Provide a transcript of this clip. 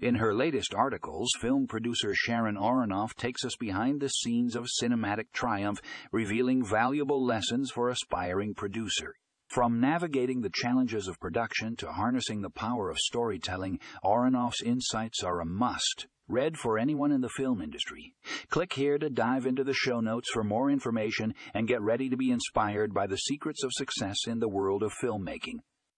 In her latest articles, film producer Sharon Aharonoff takes us behind the scenes of cinematic triumph, revealing valuable lessons for aspiring producer. From navigating the challenges of production to harnessing the power of storytelling, Aharonoff's insights are a must. Read for anyone in the film industry. Click here to dive into the show notes for more information and get ready to be inspired by the secrets of success in the world of filmmaking.